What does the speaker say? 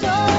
So